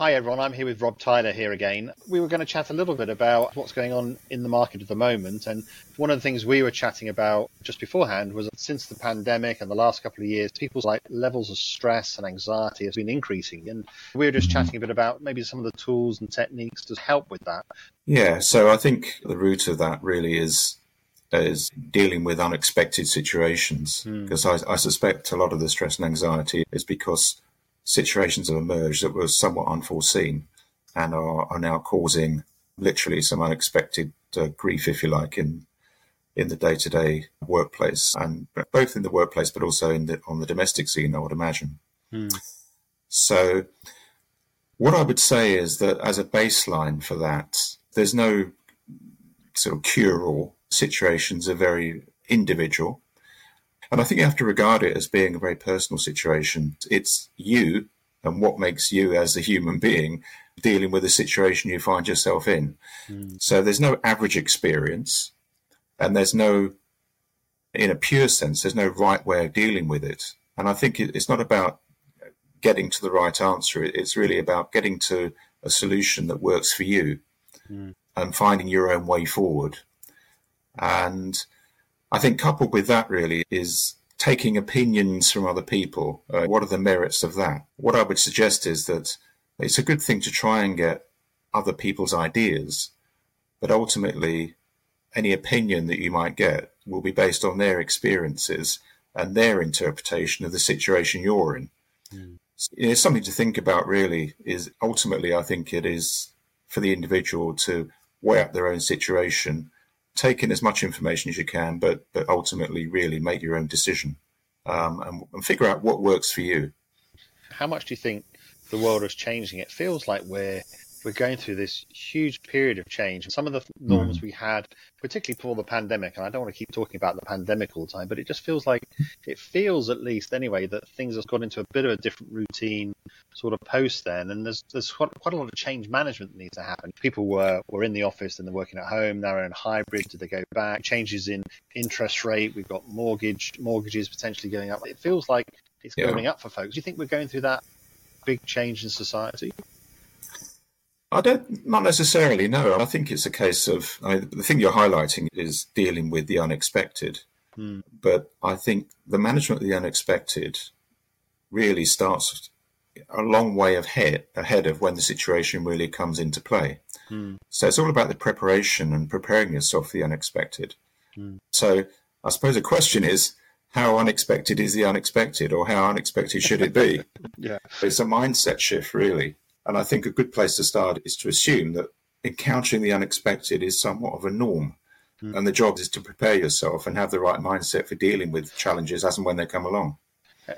Hi everyone, I'm here with Rob Tyler here again. We were going to chat a little bit about what's going on in the market at the moment. And one of the things we were chatting about just beforehand was since the pandemic and the last couple of years, people's like levels of stress and anxiety has been increasing. And we were just chatting a bit about maybe some of the tools and techniques to help with that. Yeah, so I think the root of that really is is dealing with unexpected situations because mm. I, I suspect a lot of the stress and anxiety is because situations have emerged that were somewhat unforeseen and are, are now causing literally some unexpected uh, grief, if you like, in in the day to day workplace, and both in the workplace, but also in the, on the domestic scene, I would imagine. Mm. So, what I would say is that as a baseline for that, there's no sort of cure all. Situations are very individual. And I think you have to regard it as being a very personal situation. It's you and what makes you as a human being dealing with the situation you find yourself in. Mm. So there's no average experience and there's no, in a pure sense, there's no right way of dealing with it. And I think it's not about getting to the right answer. It's really about getting to a solution that works for you mm. and finding your own way forward. And I think coupled with that really is taking opinions from other people. Uh, what are the merits of that? What I would suggest is that it's a good thing to try and get other people's ideas, but ultimately, any opinion that you might get will be based on their experiences and their interpretation of the situation you're in. Mm. It's something to think about, really. Is ultimately, I think it is for the individual to weigh up their own situation take in as much information as you can, but but ultimately really make your own decision um, and, and figure out what works for you. How much do you think the world is changing? It feels like we're we're going through this huge period of change. Some of the norms mm. we had, particularly before the pandemic, and I don't want to keep talking about the pandemic all the time, but it just feels like it feels at least anyway that things have got into a bit of a different routine sort of post then, and there's there's quite, quite a lot of change management that needs to happen. People were were in the office and they're working at home. Now they're in hybrid. Did they go back? Changes in interest rate. We've got mortgage mortgages potentially going up. It feels like it's yeah. going up for folks. Do you think we're going through that big change in society? I don't, not necessarily. No, I think it's a case of I the thing you're highlighting is dealing with the unexpected. Hmm. But I think the management of the unexpected really starts a long way ahead ahead of when the situation really comes into play. Hmm. So it's all about the preparation and preparing yourself for the unexpected. Hmm. So I suppose the question is, how unexpected is the unexpected, or how unexpected should it be? yeah, it's a mindset shift, really. And I think a good place to start is to assume that encountering the unexpected is somewhat of a norm. Mm. And the job is to prepare yourself and have the right mindset for dealing with challenges as and when they come along.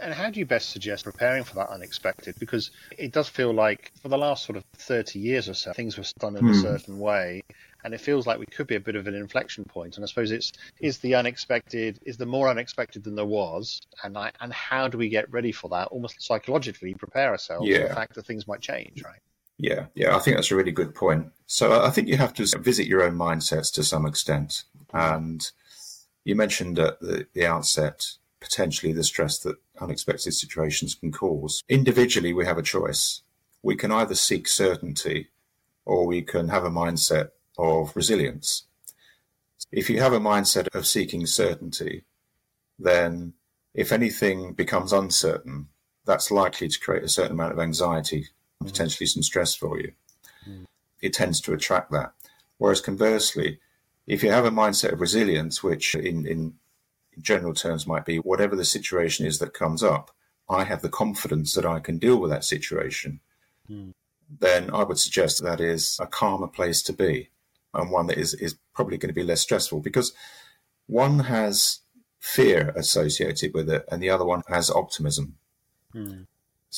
And how do you best suggest preparing for that unexpected? Because it does feel like for the last sort of 30 years or so, things were done in a hmm. certain way. And it feels like we could be a bit of an inflection point. And I suppose it's is the unexpected, is the more unexpected than there was? And I, and how do we get ready for that? Almost psychologically prepare ourselves yeah. for the fact that things might change, right? Yeah, yeah, I think that's a really good point. So I think you have to visit your own mindsets to some extent. And you mentioned at the, the outset potentially the stress that unexpected situations can cause. Individually, we have a choice. We can either seek certainty or we can have a mindset of resilience. If you have a mindset of seeking certainty, then if anything becomes uncertain, that's likely to create a certain amount of anxiety, mm. potentially some stress for you. Mm. It tends to attract that. Whereas conversely, if you have a mindset of resilience, which in, in general terms might be whatever the situation is that comes up, I have the confidence that I can deal with that situation, mm. then I would suggest that is a calmer place to be and one that is, is probably going to be less stressful because one has fear associated with it and the other one has optimism. Mm.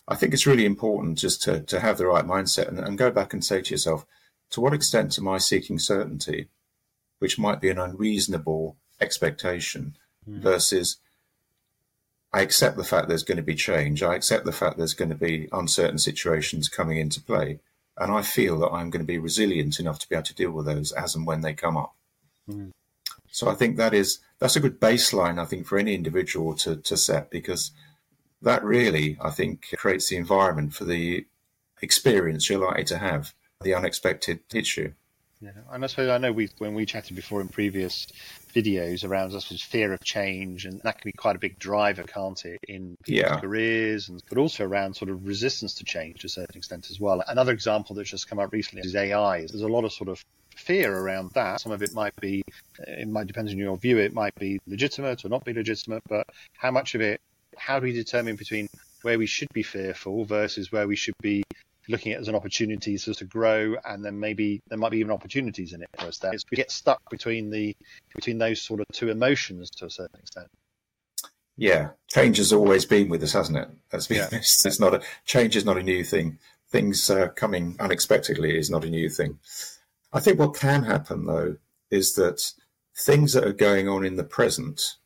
I think it's really important just to, to have the right mindset and, and go back and say to yourself, to what extent am I seeking certainty, which might be an unreasonable expectation, mm. versus I accept the fact there's going to be change. I accept the fact there's going to be uncertain situations coming into play. And I feel that I'm going to be resilient enough to be able to deal with those as and when they come up. Mm. So I think that is that's a good baseline, I think, for any individual to, to set because that really, I think, creates the environment for the experience you're likely to have. The unexpected hits you. Yeah, and I suppose I know we when we chatted before in previous videos around us was fear of change, and that can be quite a big driver, can't it, in people's Yeah. careers, and but also around sort of resistance to change to a certain extent as well. Another example that's just come up recently is AI. There's a lot of sort of fear around that. Some of it might be, uh, it might depend on your view. It might be legitimate or not be legitimate, but how much of it? How do we determine between where we should be fearful versus where we should be looking at it as an opportunity us to grow, and then maybe there might be even opportunities in it for us. There, we get stuck between the between those sort of two emotions to a certain extent. Yeah, change has always been with us, hasn't it? Let's be Yeah. honest. It's not a change is not a new thing. Things uh, coming unexpectedly is not a new thing. I think what can happen though is that things that are going on in the present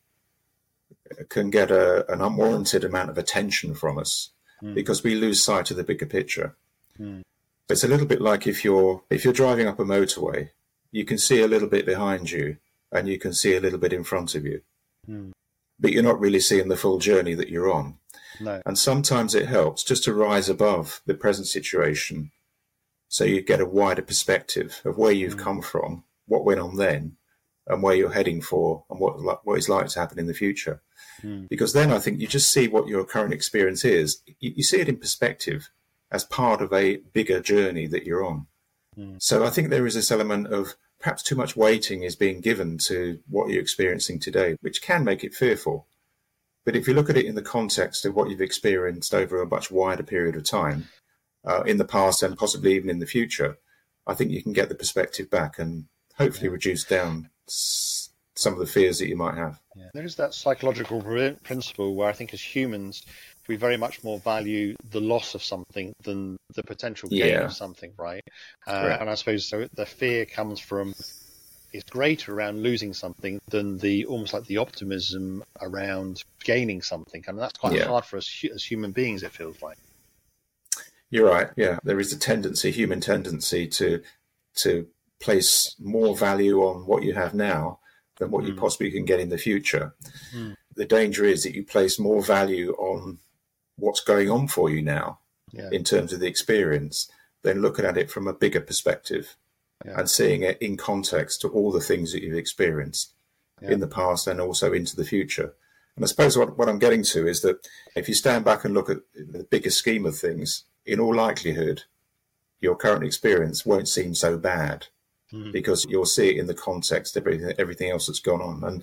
can get a, an unwarranted amount of attention from us Mm. because we lose sight of the bigger picture. Mm. It's a little bit like if you're if you're driving up a motorway, you can see a little bit behind you and you can see a little bit in front of you, Mm. but you're not really seeing the full journey that you're on. No, And sometimes it helps just to rise above the present situation so you get a wider perspective of where you've Mm. come from, what went on then, and where you're heading for, and what, what is likely to happen in the future. Mm. Because then I think you just see what your current experience is. You, you see it in perspective as part of a bigger journey that you're on. Mm. So I think there is this element of perhaps too much weighting is being given to what you're experiencing today, which can make it fearful. But if you look at it in the context of what you've experienced over a much wider period of time, uh, in the past and possibly even in the future, I think you can get the perspective back and hopefully reduce down s- some of the fears that you might have. yeah. there is that psychological pr- principle where I think as humans we very much more value the loss of something than the potential gain Yeah. of something, right? Uh, and I suppose so. The fear comes from is greater around losing something than the almost like the optimism around gaining something, and that's quite Yeah. hard for us as human beings. It feels like. You're right. Yeah, there is a tendency, human tendency, to to place more value on what you have now than what you Mm. possibly can get in the future. Mm. The danger is that you place more value on what's going on for you now Yeah. in terms of the experience then looking at it from a bigger perspective Yeah. and seeing it in context to all the things that you've experienced Yeah. in the past and also into the future. And I suppose what, what I'm getting to is that if you stand back and look at the bigger scheme of things, in all likelihood, your current experience won't seem so bad Mm. because you'll see it in the context of everything, everything else that's gone on. And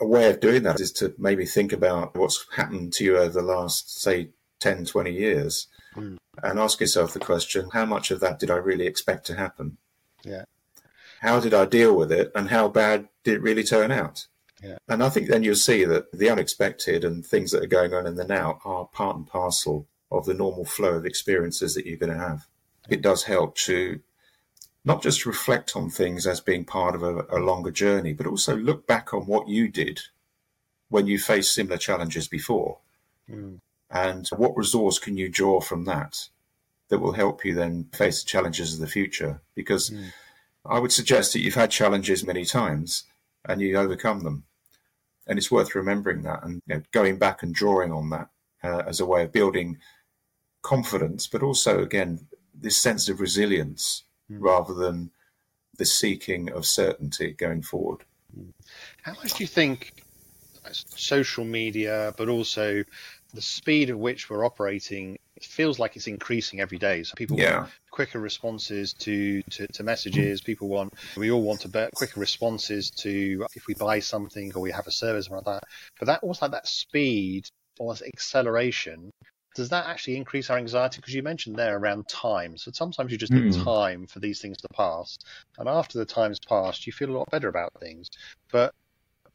a way of doing that is to maybe think about what's happened to you over the last, say, 10, 20 years Mm. and ask yourself the question how much of that did I really expect to happen? Yeah. How did I deal with it and how bad did it really turn out? Yeah. And I think then you'll see that the unexpected and things that are going on in the now are part and parcel of the normal flow of experiences that you're going to have. It does help to not just reflect on things as being part of a, a longer journey, but also look back on what you did when you faced similar challenges before Mm. and what resource can you draw from that that will help you then face the challenges of the future because Mm. i would suggest that you've had challenges many times and you overcome them and it's worth remembering that and you know, going back and drawing on that uh, as a way of building confidence but also again this sense of resilience Mm. rather than the seeking of certainty going forward How much do you think social media, but also the speed at which we're operating, it feels like it's increasing every day. So people yeah want quicker responses to, to, to messages. People want, we all want to quicker responses to if we buy something or we have a service or like that. But that almost like that speed, almost acceleration. Does that actually increase our anxiety? Because you mentioned there around time. So sometimes you just need Mm. time for these things to pass. And after the time's passed, you feel a lot better about things. But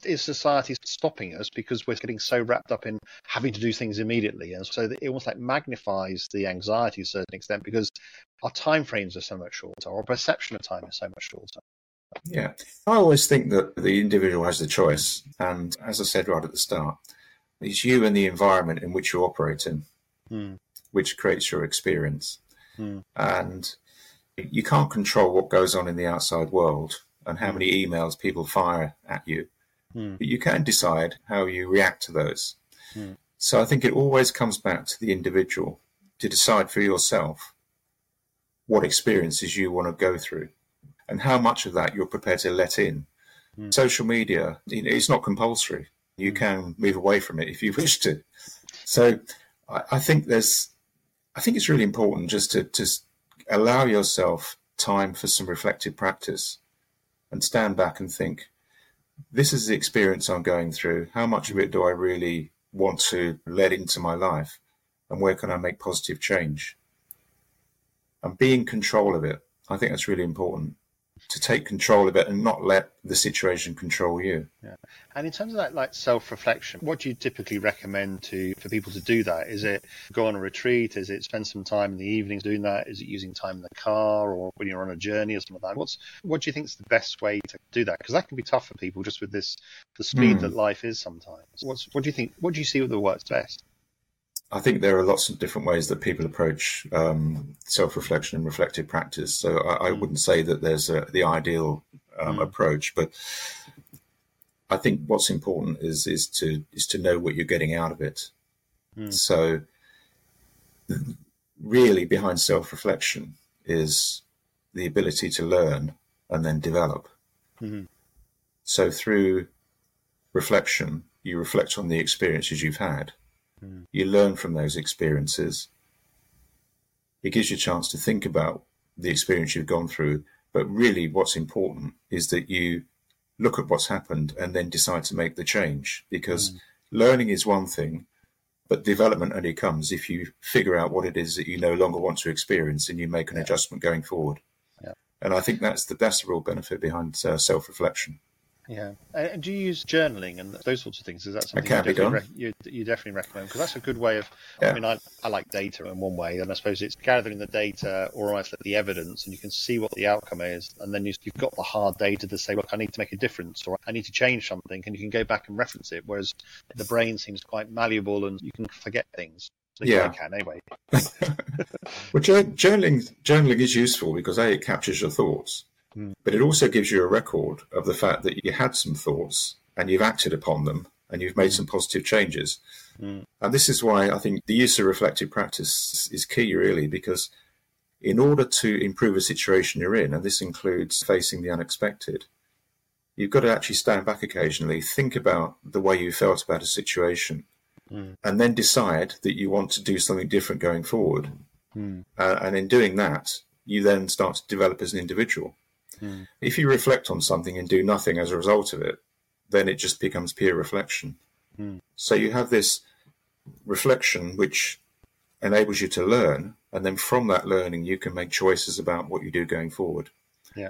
is society stopping us because we're getting so wrapped up in having to do things immediately and so it almost like magnifies the anxiety to a certain extent because our time frames are so much shorter our perception of time is so much shorter Yeah, I always think that the individual has the choice, and as I said right at the start, it's you and the environment in which you operate in, Hmm. which creates your experience. Hmm. And you can't control what goes on in the outside world and how many emails people fire at you, Hmm. but you can decide how you react to those. Hmm. So I think it always comes back to the individual to decide for yourself what experiences you want to go through and how much of that you're prepared to let in. Mm. Social media, it's not compulsory. You hmm. can move away from it if you wish to. So I, I think there's, I think it's really important just to, to allow yourself time for some reflective practice and stand back and think, this is the experience I'm going through. How much of it do I really want to let into my life? And where can I make positive change? And be in control of it. I think that's really important to take control of it and not let the situation control you. Yeah. And in terms of that like self-reflection, what do you typically recommend to for people to do that? Is it go on a retreat? Is it spend some time in the evenings doing that? Is it using time in the car or when you're on a journey or something like that? What's what do you think is the best way to do that? Because that can be tough for people just with this the speed mm. that life is sometimes. What's what do you think what do you see that works best? I think there are lots of different ways that people approach um, self-reflection and reflective practice. So I, I mm. wouldn't say that there's a, the ideal um, mm. approach, but I think what's important is is to is to know what you're getting out of it. Mm. So really, behind self-reflection is the ability to learn and then develop. Mm-hmm. So through reflection, you reflect on the experiences you've had Mm. You learn from those experiences. It gives you a chance to think about the experience you've gone through. But really, what's important is that you look at what's happened and then decide to make the change because mm. learning is one thing, but development only comes if you figure out what it is that you no longer want to experience and you make an yeah. adjustment going forward. Yeah. And I think that's the that's the real benefit behind uh, self reflection. Yeah. Uh, and do you use journaling and those sorts of things? Is that something you definitely, re- you, you, definitely recommend? Because that's a good way of, yeah. I mean, I, I like data in one way, and I suppose it's gathering the data or almost like the evidence, and you can see what the outcome is. And then you, you've got the hard data to say, look, I need to make a difference or I need to change something, and you can go back and reference it. Whereas the brain seems quite malleable and you can forget things. yeah, I can anyway. well, journaling journaling is useful because a it captures your thoughts, Mm. But it also gives you a record of the fact that you had some thoughts and you've acted upon them and you've made mm. some positive changes. Mm. And this is why I think the use of reflective practice is key, really, because in order to improve a situation you're in, and this includes facing the unexpected, you've got to actually stand back occasionally, think about the way you felt about a situation, mm. and then decide that you want to do something different going forward. Mm. Uh, and in doing that, you then start to develop as an individual. Mm. If you reflect on something and do nothing as a result of it, then it just becomes pure reflection. Mm. So you have this reflection which enables you to learn, and then from that learning, you can make choices about what you do going forward. Yeah.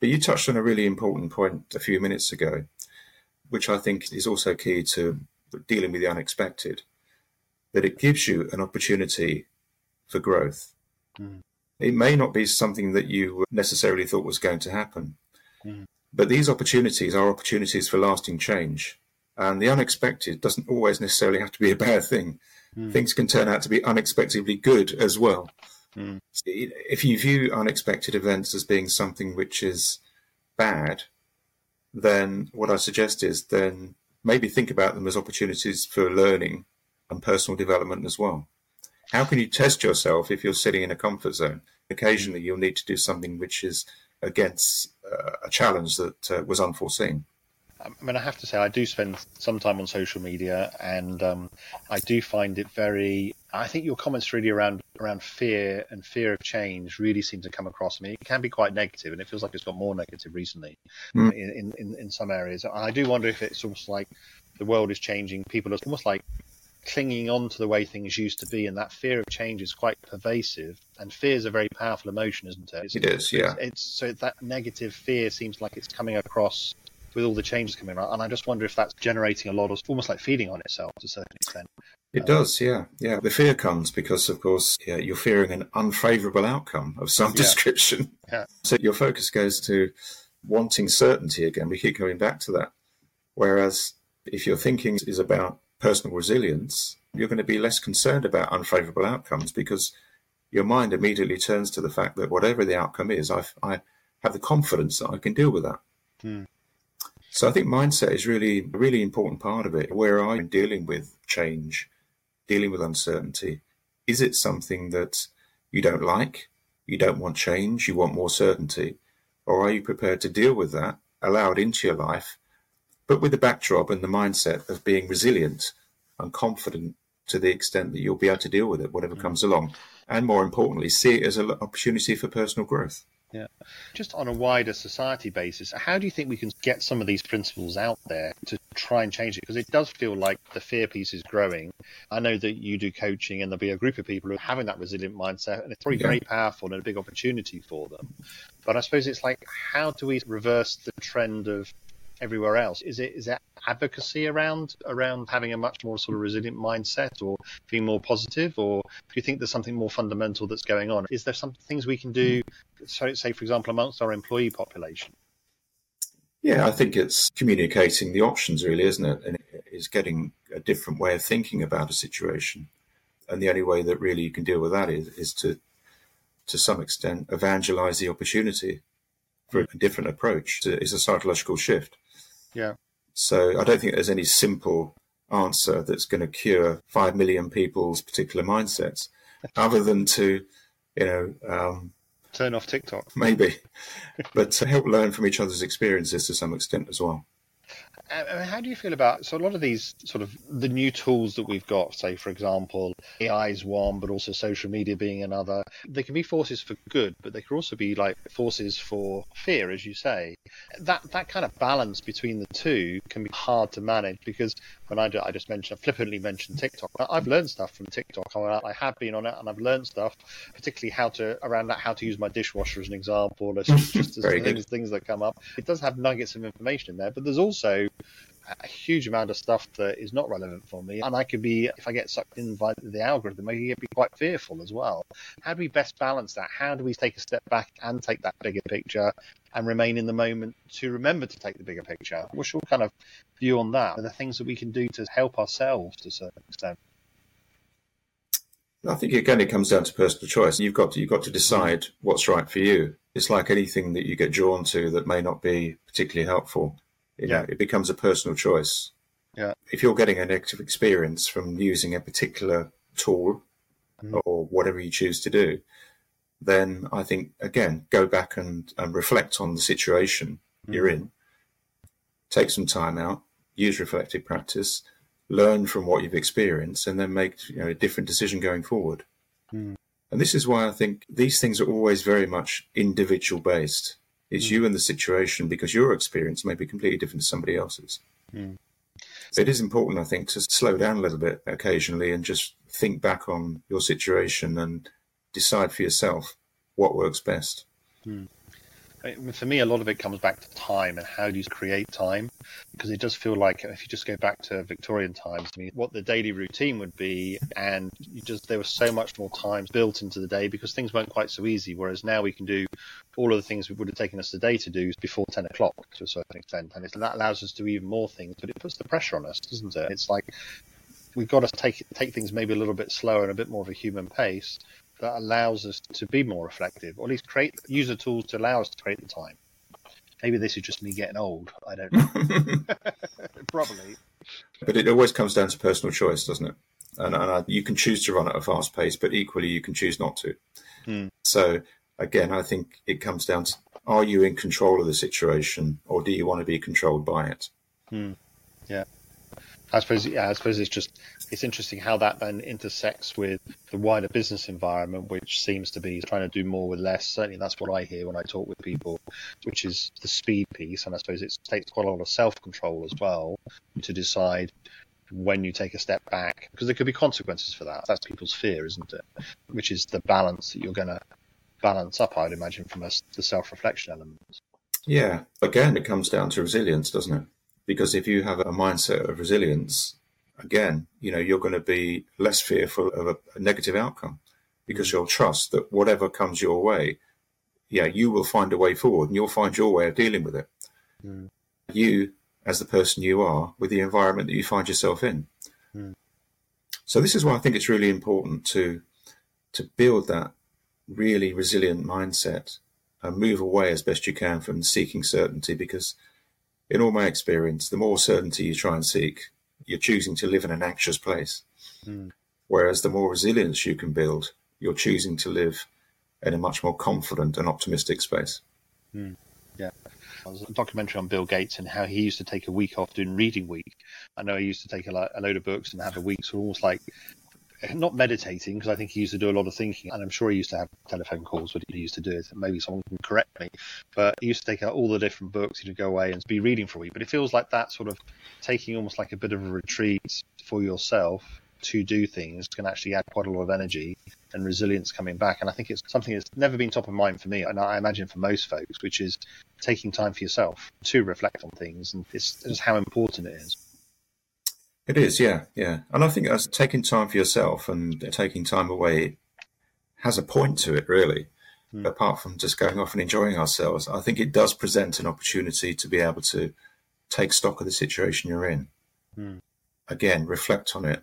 But you touched on a really important point a few minutes ago, which I think is also key to dealing with the unexpected, that it gives you an opportunity for growth. Mm. It may not be something that you necessarily thought was going to happen. Mm. But these opportunities are opportunities for lasting change. And the unexpected doesn't always necessarily have to be a bad thing. Mm. Things can turn out to be unexpectedly good as well. Mm. If you view unexpected events as being something which is bad, then what I suggest is then maybe think about them as opportunities for learning and personal development as well. How can you test yourself if you're sitting in a comfort zone? Occasionally, you'll need to do something which is against uh, a challenge that uh, was unforeseen. I mean, I have to say, I do spend some time on social media, and um, I do find it very. I think your comments really around around fear and fear of change really seem to come across me. It can be quite negative, and it feels like it's got more negative recently mm. in, in in some areas. I do wonder if it's almost like the world is changing. People are almost like clinging on to the way things used to be, and that fear of change is quite pervasive. And fear is a very powerful emotion, isn't it? It's, it is, yeah. It's, it's, so that negative fear seems like it's coming across with all the changes coming around, and I just wonder if that's generating a lot of almost like feeding on itself to a certain extent. It um, does, yeah, yeah. The fear comes because, of course, yeah, you're fearing an unfavourable outcome of some yeah. description. Yeah. So your focus goes to wanting certainty again. We keep going back to that. Whereas if your thinking is about personal resilience, you're going to be less concerned about unfavorable outcomes because your mind immediately turns to the fact that whatever the outcome is, I've, I have the confidence that I can deal with that. Hmm. So I think mindset is really a really important part of it. Where I'm dealing with change, dealing with uncertainty, is it something that you don't like, you don't want change, you want more certainty, or are you prepared to deal with that, allow it into your life, but with the backdrop and the mindset of being resilient and confident to the extent that you'll be able to deal with it, whatever mm. comes along, and more importantly, see it as an opportunity for personal growth. Yeah. Just on a wider society basis, how do you think we can get some of these principles out there to try and change it? Because it does feel like the fear piece is growing. I know that you do coaching and there'll be a group of people who are having that resilient mindset and it's probably yeah. very powerful and a big opportunity for them. But I suppose it's like, how do we reverse the trend of everywhere else? Is it is that advocacy around around having a much more sort of resilient mindset or being more positive, or do you think there's something more fundamental that's going on? Is there some things we can do, so say for example, amongst our employee population? Yeah, I think it's communicating the options, really, isn't it? And it's getting a different way of thinking about a situation. And the only way that really you can deal with that is, is to, to some extent, evangelize the opportunity for a different approach. It's a psychological shift. Yeah. So I don't think there's any simple answer that's going to cure five million people's particular mindsets, other than to, you know, um, turn off TikTok. Maybe, but to help learn from each other's experiences to some extent as well. Uh, how do you feel about so a lot of these sort of the new tools that we've got? Say, for example, AI is one, but also social media being another. They can be forces for good, but they can also be like forces for fear, as you say. That that kind of balance between the two can be hard to manage because when I, I just mentioned, I flippantly mentioned TikTok. I've learned stuff from TikTok. I have been on it and I've learned stuff, particularly how to around that, how to use my dishwasher as an example. Just, just as things, things that come up. It does have nuggets of information in there, but there's also a huge amount of stuff that is not relevant for me. And I could be, if I get sucked in by the algorithm, I could be quite fearful as well. How do we best balance that? How do we take a step back and take that bigger picture and remain in the moment to remember to take the bigger picture? What's your kind of view on that? Are there things that we can do to help ourselves to a certain extent? I think it again it comes down to personal choice. You've got to, you've got to decide what's right for you. It's like anything that you get drawn to that may not be particularly helpful. You yeah. know, it becomes a personal choice. Yeah. If you're getting a negative experience from using a particular tool mm. or whatever you choose to do, then I think again go back and, and reflect on the situation mm. you're in. Take some time out, use reflective practice, learn from what you've experienced, and then make you know, a different decision going forward. Mm. And this is why I think these things are always very much individual based. It's mm. you and the situation because your experience may be completely different to somebody else's. Mm. So it is important, I think, to slow down a little bit occasionally and just think back on your situation and decide for yourself what works best. Mm for me, a lot of it comes back to time and how do you create time? Because it does feel like if you just go back to Victorian times, I mean, what the daily routine would be, and you just there was so much more time built into the day because things weren't quite so easy. Whereas now we can do all of the things it would have taken us a day to do before ten o'clock to a certain extent, and that allows us to do even more things. But it puts the pressure on us, doesn't it? It's like we've got to take take things maybe a little bit slower and a bit more of a human pace that allows us to be more reflective, or at least create use the tools to allow us to create the time. Maybe this is just me getting old. I don't know. Probably. But it always comes down to personal choice, doesn't it? And, and I, you can choose to run at a fast pace, but equally you can choose not to. Hmm. So again, I think it comes down to: Are you in control of the situation, or do you want to be controlled by it? Hmm. Yeah. I suppose, yeah, I suppose it's just it's interesting how that then intersects with the wider business environment, which seems to be trying to do more with less. Certainly, that's what I hear when I talk with people, which is the speed piece, and I suppose it takes quite a lot of self control as well to decide when you take a step back, because there could be consequences for that. That's people's fear, isn't it? Which is the balance that you're going to balance up, I'd imagine, from a, the self reflection element. Yeah, again, it comes down to resilience, doesn't it? Because if you have a mindset of resilience, again, you know, you're going to be less fearful of a, a negative outcome because you'll trust that whatever comes your way, yeah, you will find a way forward and you'll find your way of dealing with it. Mm. You, as the person you are, with the environment that you find yourself in. Mm. So this is why I think it's really important to to build that really resilient mindset and move away as best you can from seeking certainty because in all my experience, the more certainty you try and seek, you're choosing to live in an anxious place. Mm. Whereas the more resilience you can build, you're choosing to live in a much more confident and optimistic space. Mm. Yeah. There was a documentary on Bill Gates and how he used to take a week off doing reading week. I know he used to take a, a load of books and have a week, so almost like not meditating because I think he used to do a lot of thinking, and I'm sure he used to have telephone calls when he used to do it. Maybe someone can correct me, but he used to take out all the different books. He'd go away and be reading for a week. But it feels like that sort of taking almost like a bit of a retreat for yourself to do things can actually add quite a lot of energy and resilience coming back. And I think it's something that's never been top of mind for me, and I imagine for most folks, which is taking time for yourself to reflect on things and it's just how important it is. It is, yeah, yeah. And I think as taking time for yourself and taking time away has a point to it, really. Mm. Apart from just going off and enjoying ourselves, I think it does present an opportunity to be able to take stock of the situation you're in. Mm. Again, reflect on it.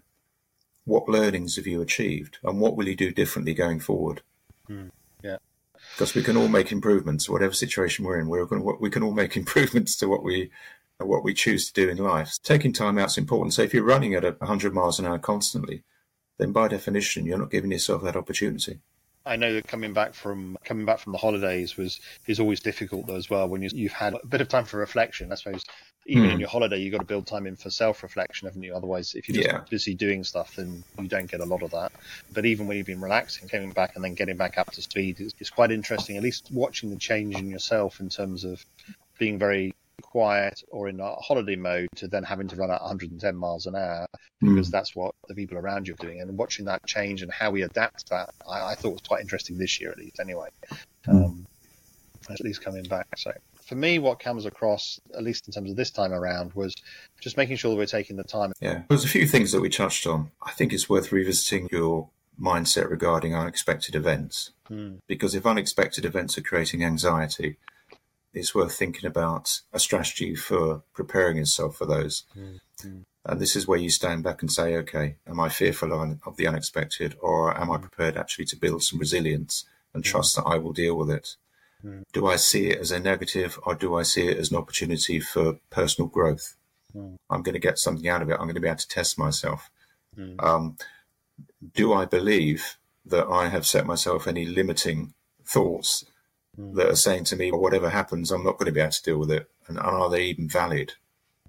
What learnings have you achieved, and what will you do differently going forward? Mm. Yeah, because we can all make improvements, whatever situation we're in. We're going to, we can all make improvements to what we what we choose to do in life. Taking time out is important. So if you're running at 100 miles an hour constantly, then by definition, you're not giving yourself that opportunity. I know that coming back from coming back from the holidays was is always difficult though as well when you, have had a bit of time for reflection. I suppose even mm. in hmm. your holiday you've got to build time in for self reflection, haven't you? Otherwise, if you're just yeah. busy doing stuff, then you don't get a lot of that. But even when you've been relaxing, coming back and then getting back up to speed is, is quite interesting. At least watching the change in yourself in terms of being very quiet or in a holiday mode to then having to run at 110 miles an hour hmm. because mm. that's what the people around you are doing. And watching that change and how we adapt to that, I, I thought was quite interesting this year, at least, anyway. Mm. Um, at least coming back. So for me, what comes across, at least in terms of this time around, was just making sure that we're taking the time. Yeah, there's a few things that we touched on. I think it's worth revisiting your mindset regarding unexpected events. Mm. Because if unexpected events are creating anxiety, it's worth thinking about a strategy for preparing yourself for those. Mm-hmm. And this is where you stand back and say, okay, am I fearful of the unexpected or am I prepared actually to build some resilience and mm-hmm. trust that I will deal with it? Mm-hmm. Do I see it as a negative or do I see it as an opportunity for personal growth? Mm. I'm going to get something out of it. I'm going to be able to test myself. Mm. Um, do I believe that I have set myself any limiting thoughts mm. that are saying to me, well, whatever happens, I'm not going to be able to deal with it. And, are they even valid?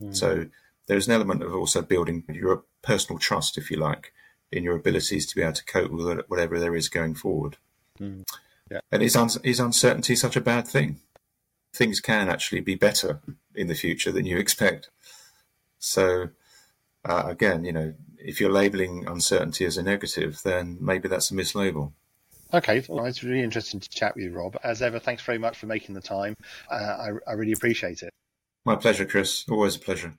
Mm. So there's an element of also building your personal trust, if you like, in your abilities to be able to cope with whatever there is going forward. Mm. Yeah. And is, un- is uncertainty such a bad thing? Things can actually be better in the future than you expect. So, uh, again, you know, if you're labeling uncertainty as a negative, then maybe that's a mislabel. Okay, well, it's really interesting to chat with you, Rob. As ever, thanks very much for making the time. Uh, I, I really appreciate it. My pleasure, Chris. Always a pleasure.